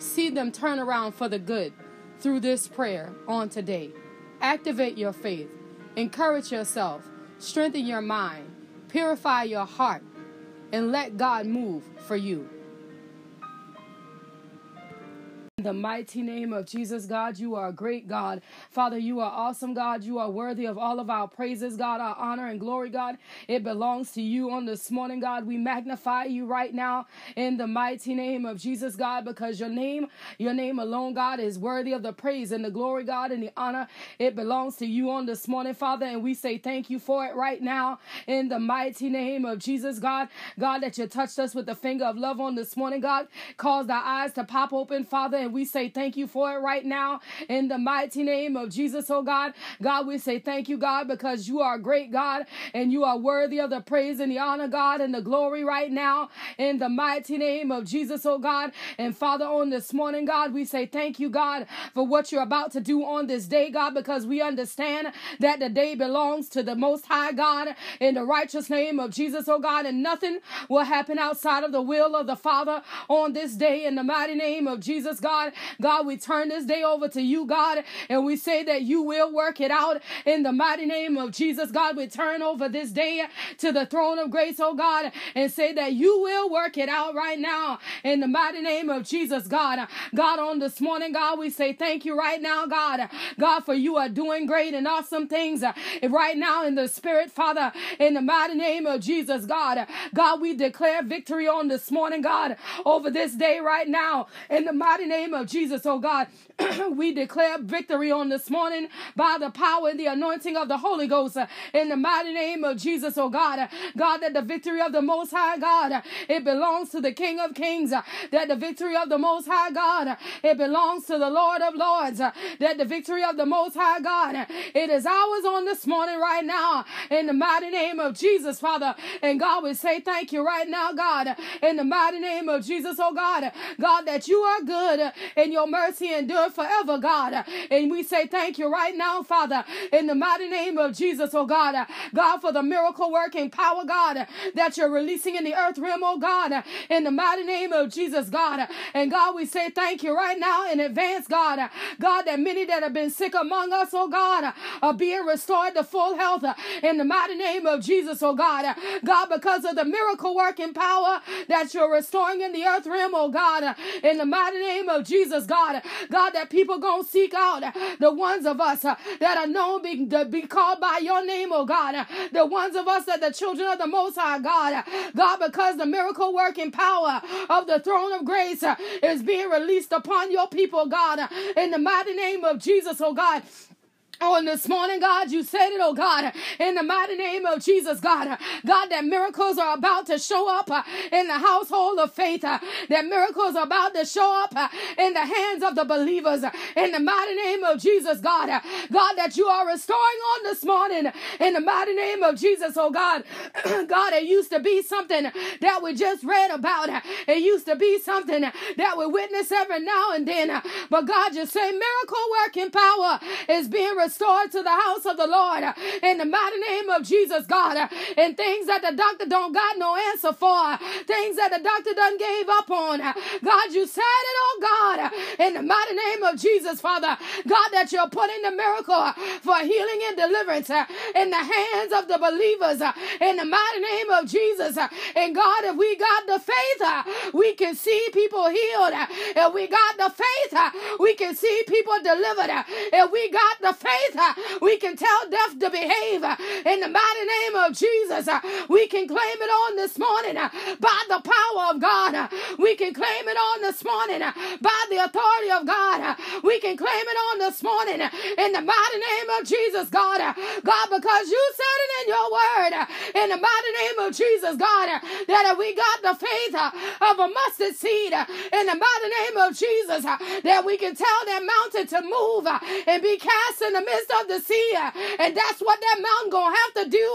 see them turn around for the good through this prayer on today. Activate your faith, encourage yourself, strengthen your mind, purify your heart, and let God move for you. The mighty name of Jesus, God, you are a great God. Father, you are awesome, God. You are worthy of all of our praises, God, our honor and glory, God. It belongs to you on this morning, God. We magnify you right now in the mighty name of Jesus, God, because your name, your name alone, God, is worthy of the praise and the glory, God, and the honor. It belongs to you on this morning, Father, and we say thank you for it right now in the mighty name of Jesus, God. God, that you touched us with the finger of love on this morning, God. Caused our eyes to pop open, Father, and we say thank you for it right now in the mighty name of Jesus, oh God. God, we say thank you, God, because you are great God and you are worthy of the praise and the honor, God, and the glory right now in the mighty name of Jesus, oh God. And Father, on this morning, God, we say thank you, God, for what you're about to do on this day, God, because we understand that the day belongs to the Most High God in the righteous name of Jesus, oh God, and nothing will happen outside of the will of the Father on this day in the mighty name of Jesus, God. God. God, we turn this day over to you, God, and we say that you will work it out in the mighty name of Jesus. God, we turn over this day to the throne of grace, oh God, and say that you will work it out right now in the mighty name of Jesus, God. God, on this morning, God, we say thank you right now, God. God, for you are doing great and awesome things right now in the spirit, Father, in the mighty name of Jesus, God. God, we declare victory on this morning, God, over this day right now in the mighty name name of Jesus, oh God, we declare victory on this morning by the power and the anointing of the Holy Ghost in the mighty name of Jesus, oh God. God, that the victory of the Most High God, it belongs to the King of Kings, that the victory of the Most High God, it belongs to the Lord of Lords, that the victory of the Most High God, it is ours on this morning right now in the mighty name of Jesus, Father. And God, we say thank you right now, God, in the mighty name of Jesus, oh God. God, that you are good and your mercy endure forever, God. And we say thank you right now, Father, in the mighty name of Jesus, oh God. God, for the miracle working power, God, that you're releasing in the earth realm, oh God, in the mighty name of Jesus, God. And God, we say thank you right now in advance, God. God, that many that have been sick among us, oh God, are being restored to full health in the mighty name of Jesus, oh God. God, because of the miracle working power that you're restoring in the earth realm, oh God, in the mighty name of Jesus, God. God, that people gonna seek out the ones of us uh, that are known be, to be called by your name, oh God. The ones of us that the children of the Most High, God. God, because the miracle working power of the throne of grace uh, is being released upon your people, God. In the mighty name of Jesus, oh God. On this morning, God, you said it, oh God, in the mighty name of Jesus, God. God, that miracles are about to show up uh, in the household of faith. Uh, that miracles are about to show up uh, in the hands of the believers. In the mighty name of Jesus, God. God, that you are restoring on this morning. In the mighty name of Jesus, oh God. God, it used to be something that we just read about. It used to be something that we witness every now and then. But God, you say miracle working power is being restored restored to the house of the Lord in the mighty name of Jesus, God. And things that the doctor don't got no answer for, things that the doctor done gave up on. God, you said it, oh God, in the mighty name of Jesus, Father. God, that you're putting the miracle for healing and deliverance in the hands of the believers in the mighty name of Jesus. And God, if we got the faith, we can see people healed. If we got the faith, we can see people delivered. If we got the faith, faith, uh, we can tell death to behave. Uh, in the mighty name of Jesus, uh, we can claim it on this morning by the power of God. We can claim it on this morning by the authority of God. We can claim it on this morning in the mighty name of Jesus, God. God, because you said it in your word, in the mighty name of Jesus, God, that we got the faith of a mustard seed in the mighty name of Jesus, that we can tell that mountain to move and be cast in the midst of the sea. And that's what that mountain gonna have to do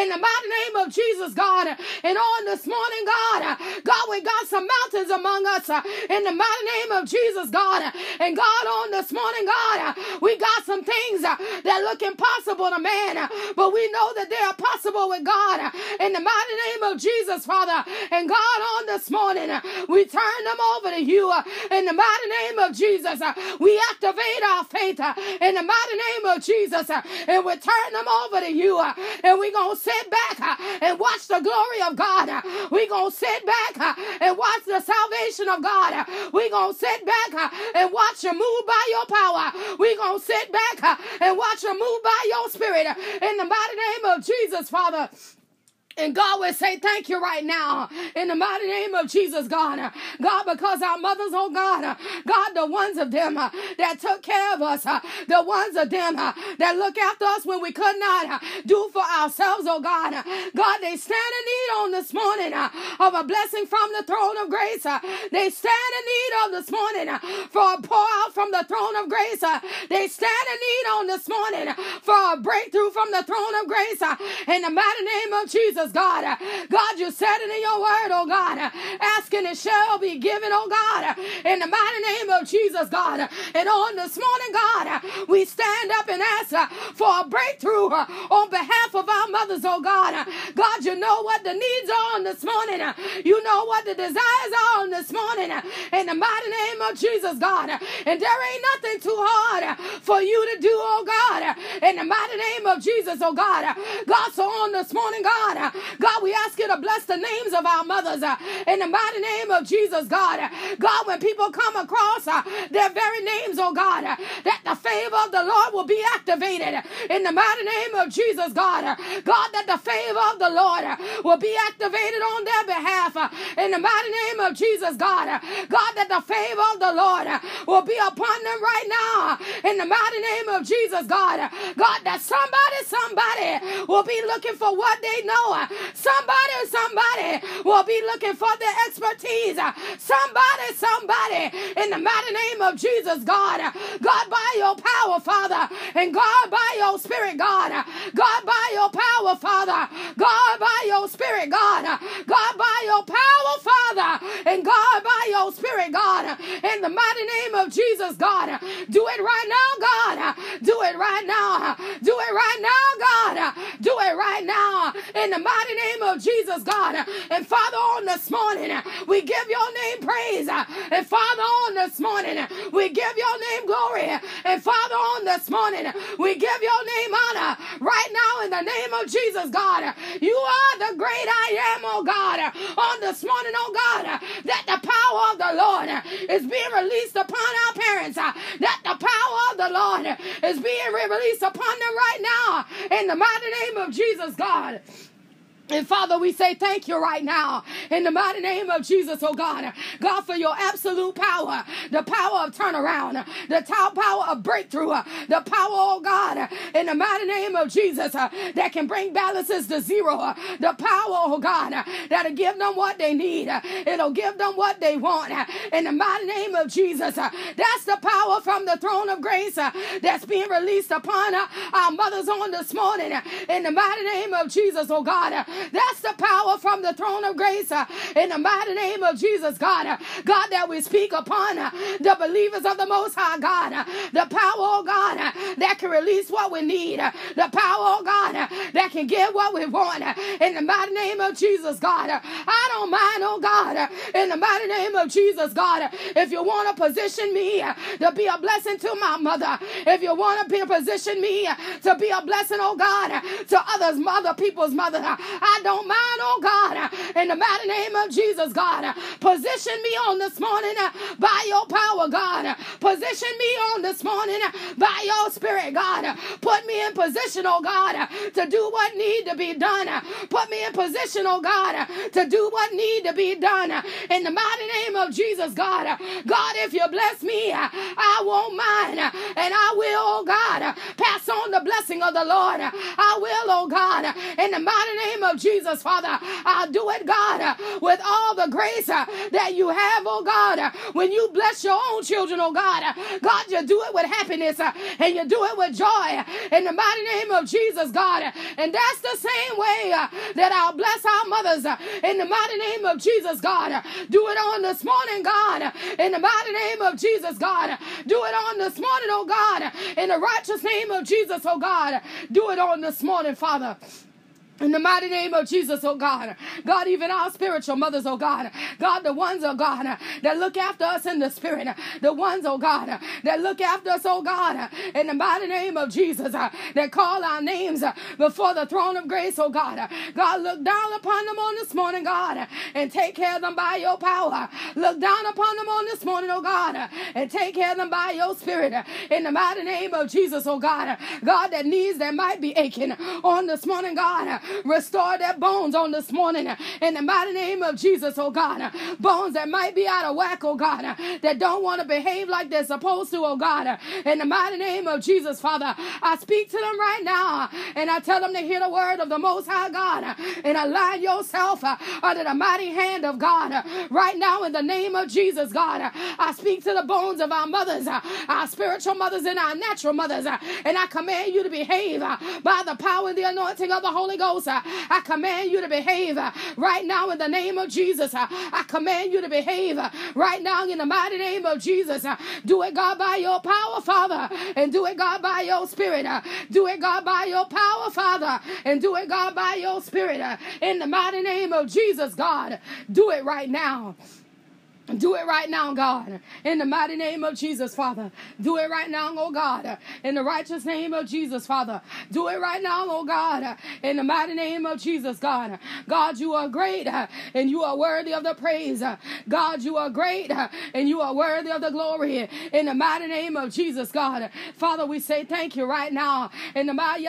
in the mighty name of Jesus, God. And on this morning, God, God, we got some mountains among us in the mighty name of Jesus, God. And God, on this morning, God, we got some things that look impossible to man, but we know that they are possible with God. In the mighty name of Jesus, Father. And God, on this morning, we turn them over to you. In the mighty name of Jesus, we activate our faith. In the mighty name of Jesus, uh, and we turn them over to you. Uh, and we're going to sit back uh, and watch the glory of God. We're going to sit back and watch the salvation of God. We're going to sit back and watch you move by your power. We're going to sit back and watch you move by your spirit. In the mighty name of Jesus, Father. And God will say thank you right now in the mighty name of Jesus, God. God, because our mothers, oh God, God, the ones of them uh, that took care of us, uh, the ones of them uh, that look after us when we could not do for ourselves, oh God. God, they stand in need on this morning of a blessing from the throne of grace. They stand in need of this morning for a pour out from the throne of grace. They stand in need on this morning for a breakthrough from the throne of grace in the mighty name of Jesus. Jesus, God. God, you said it in your word, oh God. Asking it shall be given, oh God. In the mighty name of Jesus, God. And on this morning, God, we stand up and ask for a breakthrough on behalf of our mothers, oh God. God, you know what the needs are on this morning. You know what the desires are on this morning. In the mighty name of Jesus, God. And there ain't nothing too hard for you to do, oh God. In the mighty name of Jesus, oh God. God, so on this morning, God, God, we ask you to bless the names of our mothers uh, in the mighty name of Jesus, God. God, when people come across uh, their very names, oh God, uh, that the favor of the Lord will be activated in the mighty name of Jesus, God. God, that the favor of the Lord will be activated on their behalf in the mighty name of Jesus, God. God, that the favor of the Lord will be upon them right now in the mighty name of Jesus, God. God, that somebody, somebody will be looking for what they know Somebody, somebody will be looking for the expertise. Somebody, somebody, in the mighty name of Jesus, God. God, by your power, Father, and God, by your spirit, God. God, by your power, Father. God, by your spirit, God. God, by your power, Father, and God, by your spirit, God. In the mighty name of Jesus, God. Do it right now, God. Do it right now. Do it right now, God. Do it right now. In the mighty name of Jesus, God. And Father, on this morning, we give your name praise. And Father, on this morning, we give your name glory. And Father, on this morning, we give your name honor. Right now, in the name of Jesus, God, you are the great I am, oh God. On this morning, oh God, that the power of the Lord is being released upon our parents. That the power of the Lord is being released upon them right now. In the mighty name of Jesus, God. And Father, we say thank you right now in the mighty name of Jesus, oh God. God, for your absolute power, the power of turnaround, the power of breakthrough, the power, oh God, in the mighty name of Jesus, uh, that can bring balances to zero, uh, the power, oh God, that'll give them what they need, uh, it'll give them what they want, uh, in the mighty name of Jesus. Uh, that's the power from the throne of grace that's being released upon our mothers on this morning, in the mighty name of Jesus, oh God. That's the power from the throne of grace uh, in the mighty name of Jesus, God. Uh, God, that we speak upon uh, the believers of the Most High, God. Uh, the power, oh God, uh, that can release what we need. Uh, the power, oh God, that can get what we want. In the mighty name of Jesus, God. I don't mind, oh God, in the mighty name of Jesus, God. If you want to position me to be a blessing to my mother, if you want to be position me to be a blessing, oh God, to others, other people's mother, I don't mind, oh God, in the mighty name of Jesus, God. Position me on this morning by your power, God. Position me on this morning by your spirit, God. Put me in position, oh God, to do what need to be done. Put me in position, oh God, to do what need to be done. In the mighty name of Jesus, God. God, if you bless me, I won't mind. And I will, oh God, pass on the blessing of the Lord. I will, oh God, in the mighty name of Jesus, Father. I'll do it, God, with all the grace uh, that you have, oh God. When you bless your own children, oh God, God, you do it with happiness uh, and you do it with joy in the mighty name of Jesus, God. And that's the same way uh, that I'll bless our mothers in the mighty name of Jesus, God. Do it on this morning, God, in the mighty name of Jesus, God. Do it on this morning, oh God, in the righteous name of Jesus, oh God. Do it on this morning, Father. In the mighty name of Jesus, oh God. God, even our spiritual mothers, oh God. God, the ones, oh God, that look after us in the spirit. The ones, oh God, that look after us, oh God. In the mighty name of Jesus, that call our names before the throne of grace, oh God. God, look down upon them on this morning, God, and take care of them by your power. Look down upon them on this morning, oh God, and take care of them by your spirit. In the mighty name of Jesus, oh God. God, that needs that might be aching on this morning, God. Restore their bones on this morning in the mighty name of Jesus, oh God. Bones that might be out of whack, oh God, that don't want to behave like they're supposed to, oh God. In the mighty name of Jesus, Father, I speak to them right now and I tell them to hear the word of the Most High God and align yourself under the mighty hand of God right now in the name of Jesus, God. I speak to the bones of our mothers, our spiritual mothers and our natural mothers, and I command you to behave by the power and the anointing of the Holy Ghost. Ghost, I command you to behave uh, right now in the name of Jesus. Uh, I command you to behave uh, right now in the mighty name of Jesus. Do it, God, by your power, Father, and do it, God, by your spirit. Do it, God, by your power, Father, and do it, God, by your spirit. In the mighty name of Jesus, God, do it right now. Do it right now, God. In the mighty name of Jesus, Father. Do it right now, oh God. In the righteous name of Jesus, Father. Do it right now, oh God. In the mighty name of Jesus, God. God, you are great and you are worthy of the praise. God, you are great and you are worthy of the glory. In the mighty name of Jesus, God. Father, we say thank you right now. In the mighty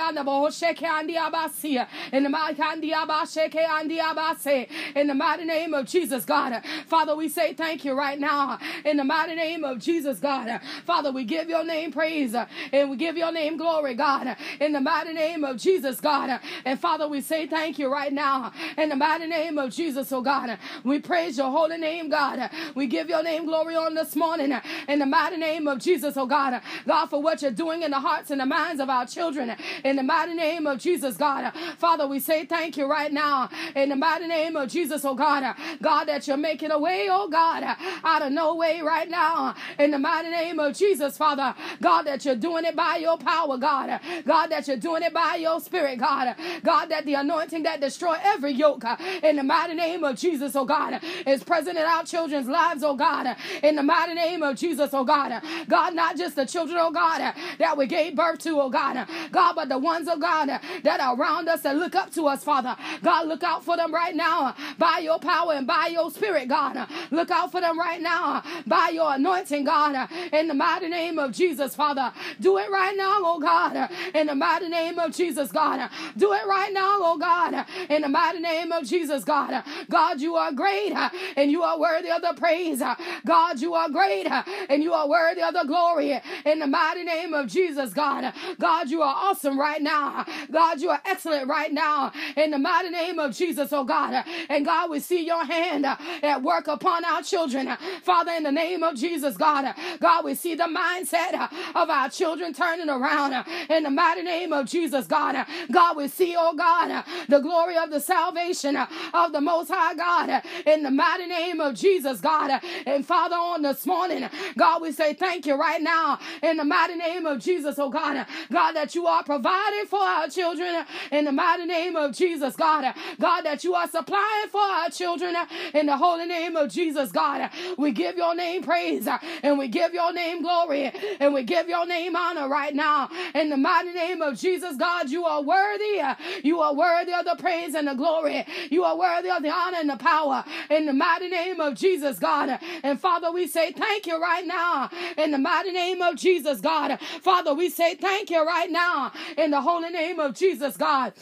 name of Jesus, God. Father, we say thank thank you right now in the mighty name of Jesus, God. Father, we give your name praise and we give your name glory, God, in the mighty name of Jesus, God. And Father, we say thank you right now in the mighty name of Jesus, oh God. We praise your holy name, God. We give your name glory on this morning in the mighty name of Jesus, oh God. God, for what you're doing in the hearts and the minds of our children in the mighty name of Jesus, God. Father, we say thank you right now in the mighty name of Jesus, oh God. God, that you're making a way, oh God. God, out of no way right now. In the mighty name of Jesus, Father, God, that you're doing it by your power, God. God, that you're doing it by your spirit, God. God, that the anointing that destroy every yoke uh, in the mighty name of Jesus, oh God, is present in our children's lives, oh God. In the mighty name of Jesus, oh God. God, not just the children, oh God, that we gave birth to, oh God. God, but the ones, oh God, that are around us that look up to us, Father. God, look out for them right now by your power and by your spirit, God. Look out out for them right now by your anointing, God, uh, in the mighty name of Jesus, Father. Do it right now, oh God, uh, in the mighty name of Jesus, God. Uh, do it right now, oh God, in the mighty name of Jesus, God. God, you are great and you are worthy of the praise. God, you are great and you are worthy of the glory in the mighty name of Jesus, God. God, you are awesome right now. God, you are excellent right now in the mighty name of Jesus, oh God. And God, we see your hand at work upon our children children. Father, in the name of Jesus, God, God, we see the mindset of our children turning around in the mighty name of Jesus, God. God, we see, oh God, the glory of the salvation of the Most High God in the mighty name of Jesus, God. And Father, on this morning, God, we say thank you right now in the mighty name of Jesus, oh God. God, that you are providing for our children in the mighty name of Jesus, God. God, that you are supplying for our children in the holy name of Jesus, God. God. We give your name praise and we give your name glory and we give your name honor right now. In the mighty name of Jesus, God, you are worthy. You are worthy of the praise and the glory. You are worthy of the honor and the power. In the mighty name of Jesus, God. And Father, we say thank you right now. In the mighty name of Jesus, God. Father, we say thank you right now. In the holy name of Jesus, God.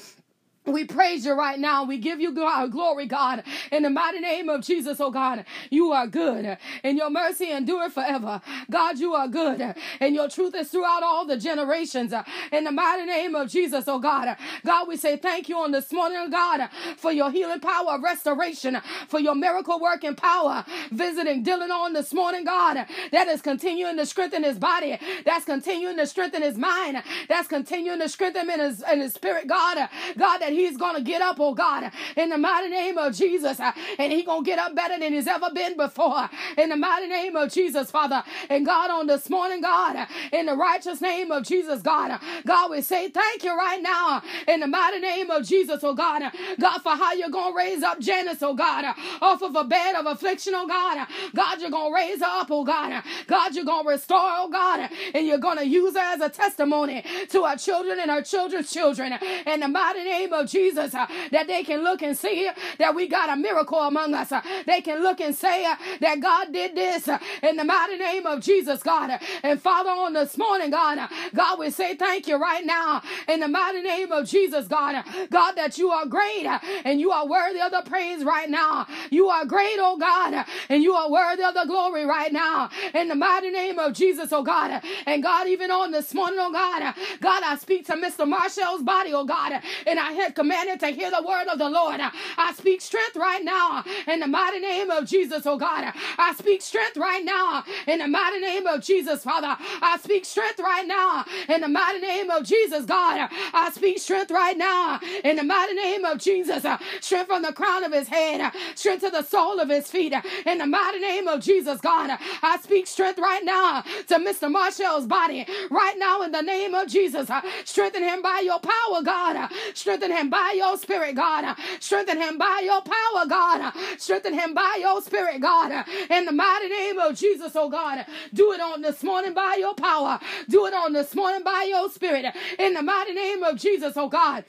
We praise you right now. We give you uh, glory, God, in the mighty name of Jesus, oh God. You are good, and your mercy endure forever. God, you are good, and your truth is throughout all the generations. In the mighty name of Jesus, oh God. God, we say thank you on this morning, oh God, for your healing power restoration, for your miracle working power, visiting Dylan on this morning, God, that is continuing to strengthen his body, that's continuing to strengthen his mind, that's continuing to strengthen him in his, in his spirit, God. God, that he's going to get up, oh God, in the mighty name of Jesus. And he's going to get up better than he's ever been before. In the mighty name of Jesus, Father. And God, on this morning, God, in the righteous name of Jesus, God, God, we say thank you right now in the mighty name of Jesus, oh God. God, for how you're going to raise up Janice, oh God, off of a bed of affliction, oh God. God, you're going to raise her up, oh God. God, you're going to restore, oh God, and you're going to use her as a testimony to our children and our children's children. In the mighty name of of Jesus, uh, that they can look and see that we got a miracle among us. Uh, they can look and say uh, that God did this uh, in the mighty name of Jesus, God. Uh, and Father, on this morning, God, uh, God, we say thank you right now in the mighty name of Jesus, God. God, that you are great and you are worthy of the praise right now. You are great, oh God, and you are worthy of the glory right now in the mighty name of Jesus, oh God. And God, even on this morning, oh God, God, I speak to Mr. Marshall's body, oh God, and I had commanded to hear the word of the Lord. I speak strength right now in the mighty name of Jesus, oh God. I speak strength right now in the mighty name of Jesus, Father. I speak strength right now in the mighty name of Jesus, God. I speak strength right now in the mighty name of Jesus. Strength from the crown of his head, strength to the sole of his feet. In the mighty name of Jesus, God. I speak strength right now to Mr. Marshall's body. Right now, in the name of Jesus. Strengthen him by your power, God. Strengthen him by your spirit, God. Strengthen him by your power, God. Strengthen him by your spirit, God. In the mighty name of Jesus, oh God. Do it on this morning by your power. Do it on this morning by your spirit. In the mighty name of Jesus, oh God.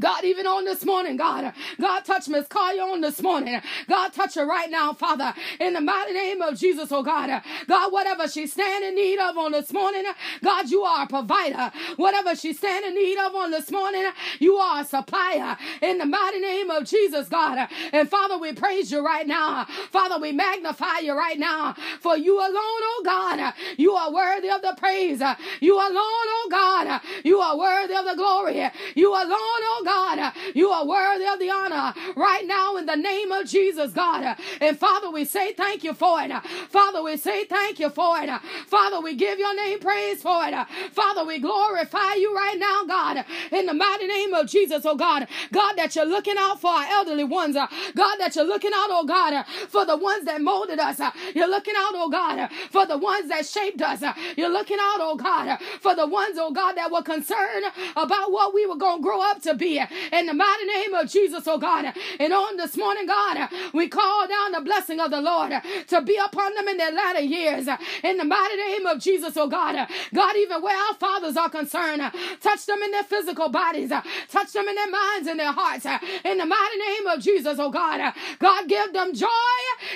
God, even on this morning, God, God, touch Miss Kaya on this morning. God, touch her right now, Father, in the mighty name of Jesus, oh God. God, whatever she's standing in need of on this morning, God, you are a provider. Whatever she's standing in need of on this morning, you are a supplier in the mighty name of Jesus, God. And Father, we praise you right now. Father, we magnify you right now. For you alone, oh God, you are worthy of the praise. You alone, oh God, you are worthy of the glory. You alone, oh God. You are worthy of the honor right now in the name of Jesus, God. And Father, we say thank you for it. Father, we say thank you for it. Father, we give your name praise for it. Father, we glorify you right now, God, in the mighty name of Jesus, oh God. God, that you're looking out for our elderly ones. God, that you're looking out, oh God, for the ones that molded us. You're looking out, oh God, for the ones that shaped us. You're looking out, oh God, for the ones, oh God, that were concerned about what we were going to grow up to be in the mighty name of Jesus, oh God. And on this morning, God, we call down the blessing of the Lord to be upon them in their latter years. In the mighty name of Jesus, oh God. God, even where our fathers are concerned, touch them in their physical bodies, touch them in their minds and their hearts. In the mighty name of Jesus, oh God. God, give them joy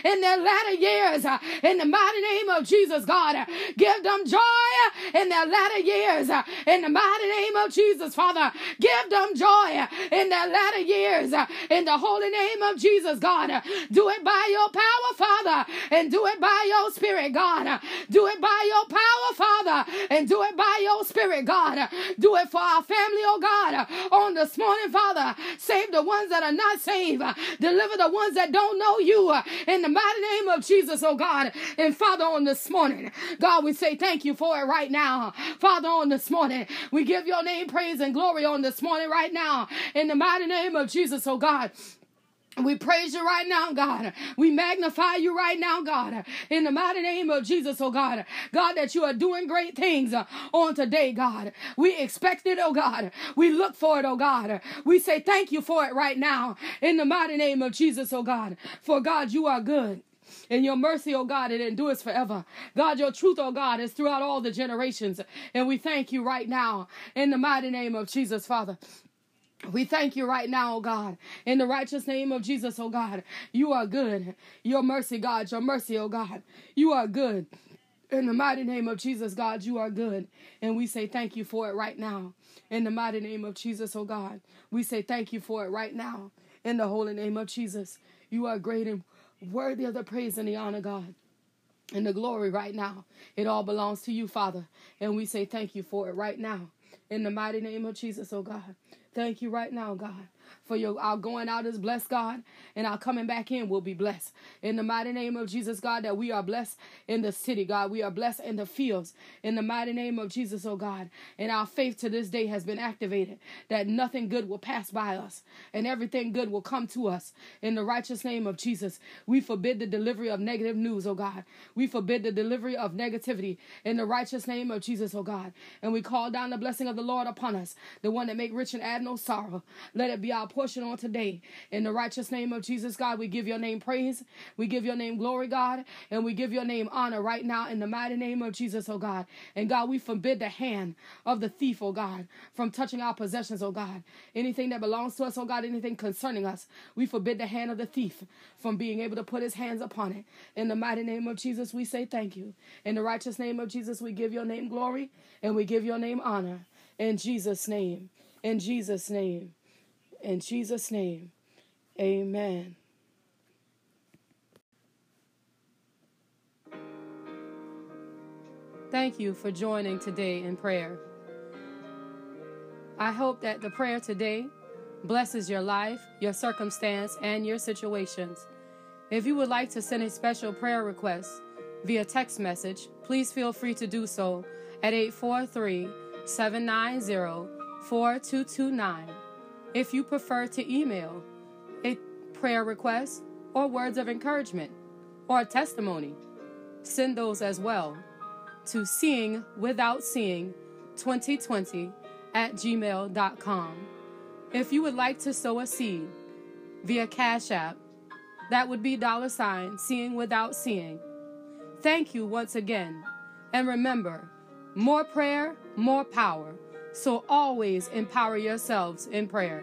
in their latter years. In the mighty name of Jesus, God. Give them joy in their latter years. In the mighty name of Jesus, Father. Give them joy joy in their latter years in the holy name of Jesus, God. Do it by your power, Father, and do it by your spirit, God. Do it by your power, Father, and do it by your spirit, God. Do it for our family, oh God, on this morning, Father. Save the ones that are not saved. Deliver the ones that don't know you in the mighty name of Jesus, oh God. And Father, on this morning, God, we say thank you for it right now. Father, on this morning, we give your name praise and glory on this morning right now now in the mighty name of Jesus, oh God. We praise you right now, God. We magnify you right now, God. In the mighty name of Jesus, oh God. God, that you are doing great things on today, God. We expect it, oh God. We look for it, oh God. We say thank you for it right now. In the mighty name of Jesus, oh God. For God, you are good And your mercy, oh God, it endures forever. God, your truth, oh God, is throughout all the generations. And we thank you right now in the mighty name of Jesus, Father. We thank you right now, oh God, in the righteous name of Jesus, oh God. You are good. Your mercy, God, your mercy, oh God. You are good. In the mighty name of Jesus, God, you are good. And we say thank you for it right now. In the mighty name of Jesus, oh God, we say thank you for it right now. In the holy name of Jesus, you are great and worthy of the praise and the honor, God. And the glory right now. It all belongs to you, Father. And we say thank you for it right now. In the mighty name of Jesus, oh God. Thank you right now, God for your our going out is blessed, God, and our coming back in will be blessed. In the mighty name of Jesus, God, that we are blessed in the city, God. We are blessed in the fields. In the mighty name of Jesus, oh God. And our faith to this day has been activated that nothing good will pass by us and everything good will come to us. In the righteous name of Jesus, we forbid the delivery of negative news, oh God. We forbid the delivery of negativity in the righteous name of Jesus, oh God. And we call down the blessing of the Lord upon us, the one that make rich and add no sorrow. Let it be our portion on today. In the righteous name of Jesus, God, we give your name praise. We give your name glory, God. And we give your name honor right now in the mighty name of Jesus, oh God. And God, we forbid the hand of the thief, oh God, from touching our possessions, oh God. Anything that belongs to us, oh God, anything concerning us, we forbid the hand of the thief from being able to put his hands upon it. In the mighty name of Jesus, we say thank you. In the righteous name of Jesus, we give your name glory and we give your name honor. In Jesus' name. In Jesus' name. In Jesus' name, amen. Thank you for joining today in prayer. I hope that the prayer today blesses your life, your circumstance, and your situations. If you would like to send a special prayer request via text message, please feel free to do so at 843 790 4229. If you prefer to email a prayer request or words of encouragement or testimony, send those as well to seeing without seeing 2020 at gmail.com. If you would like to sow a seed via Cash App, that would be dollar sign seeing without seeing. Thank you once again. And remember, more prayer, more power. So always empower yourselves in prayer.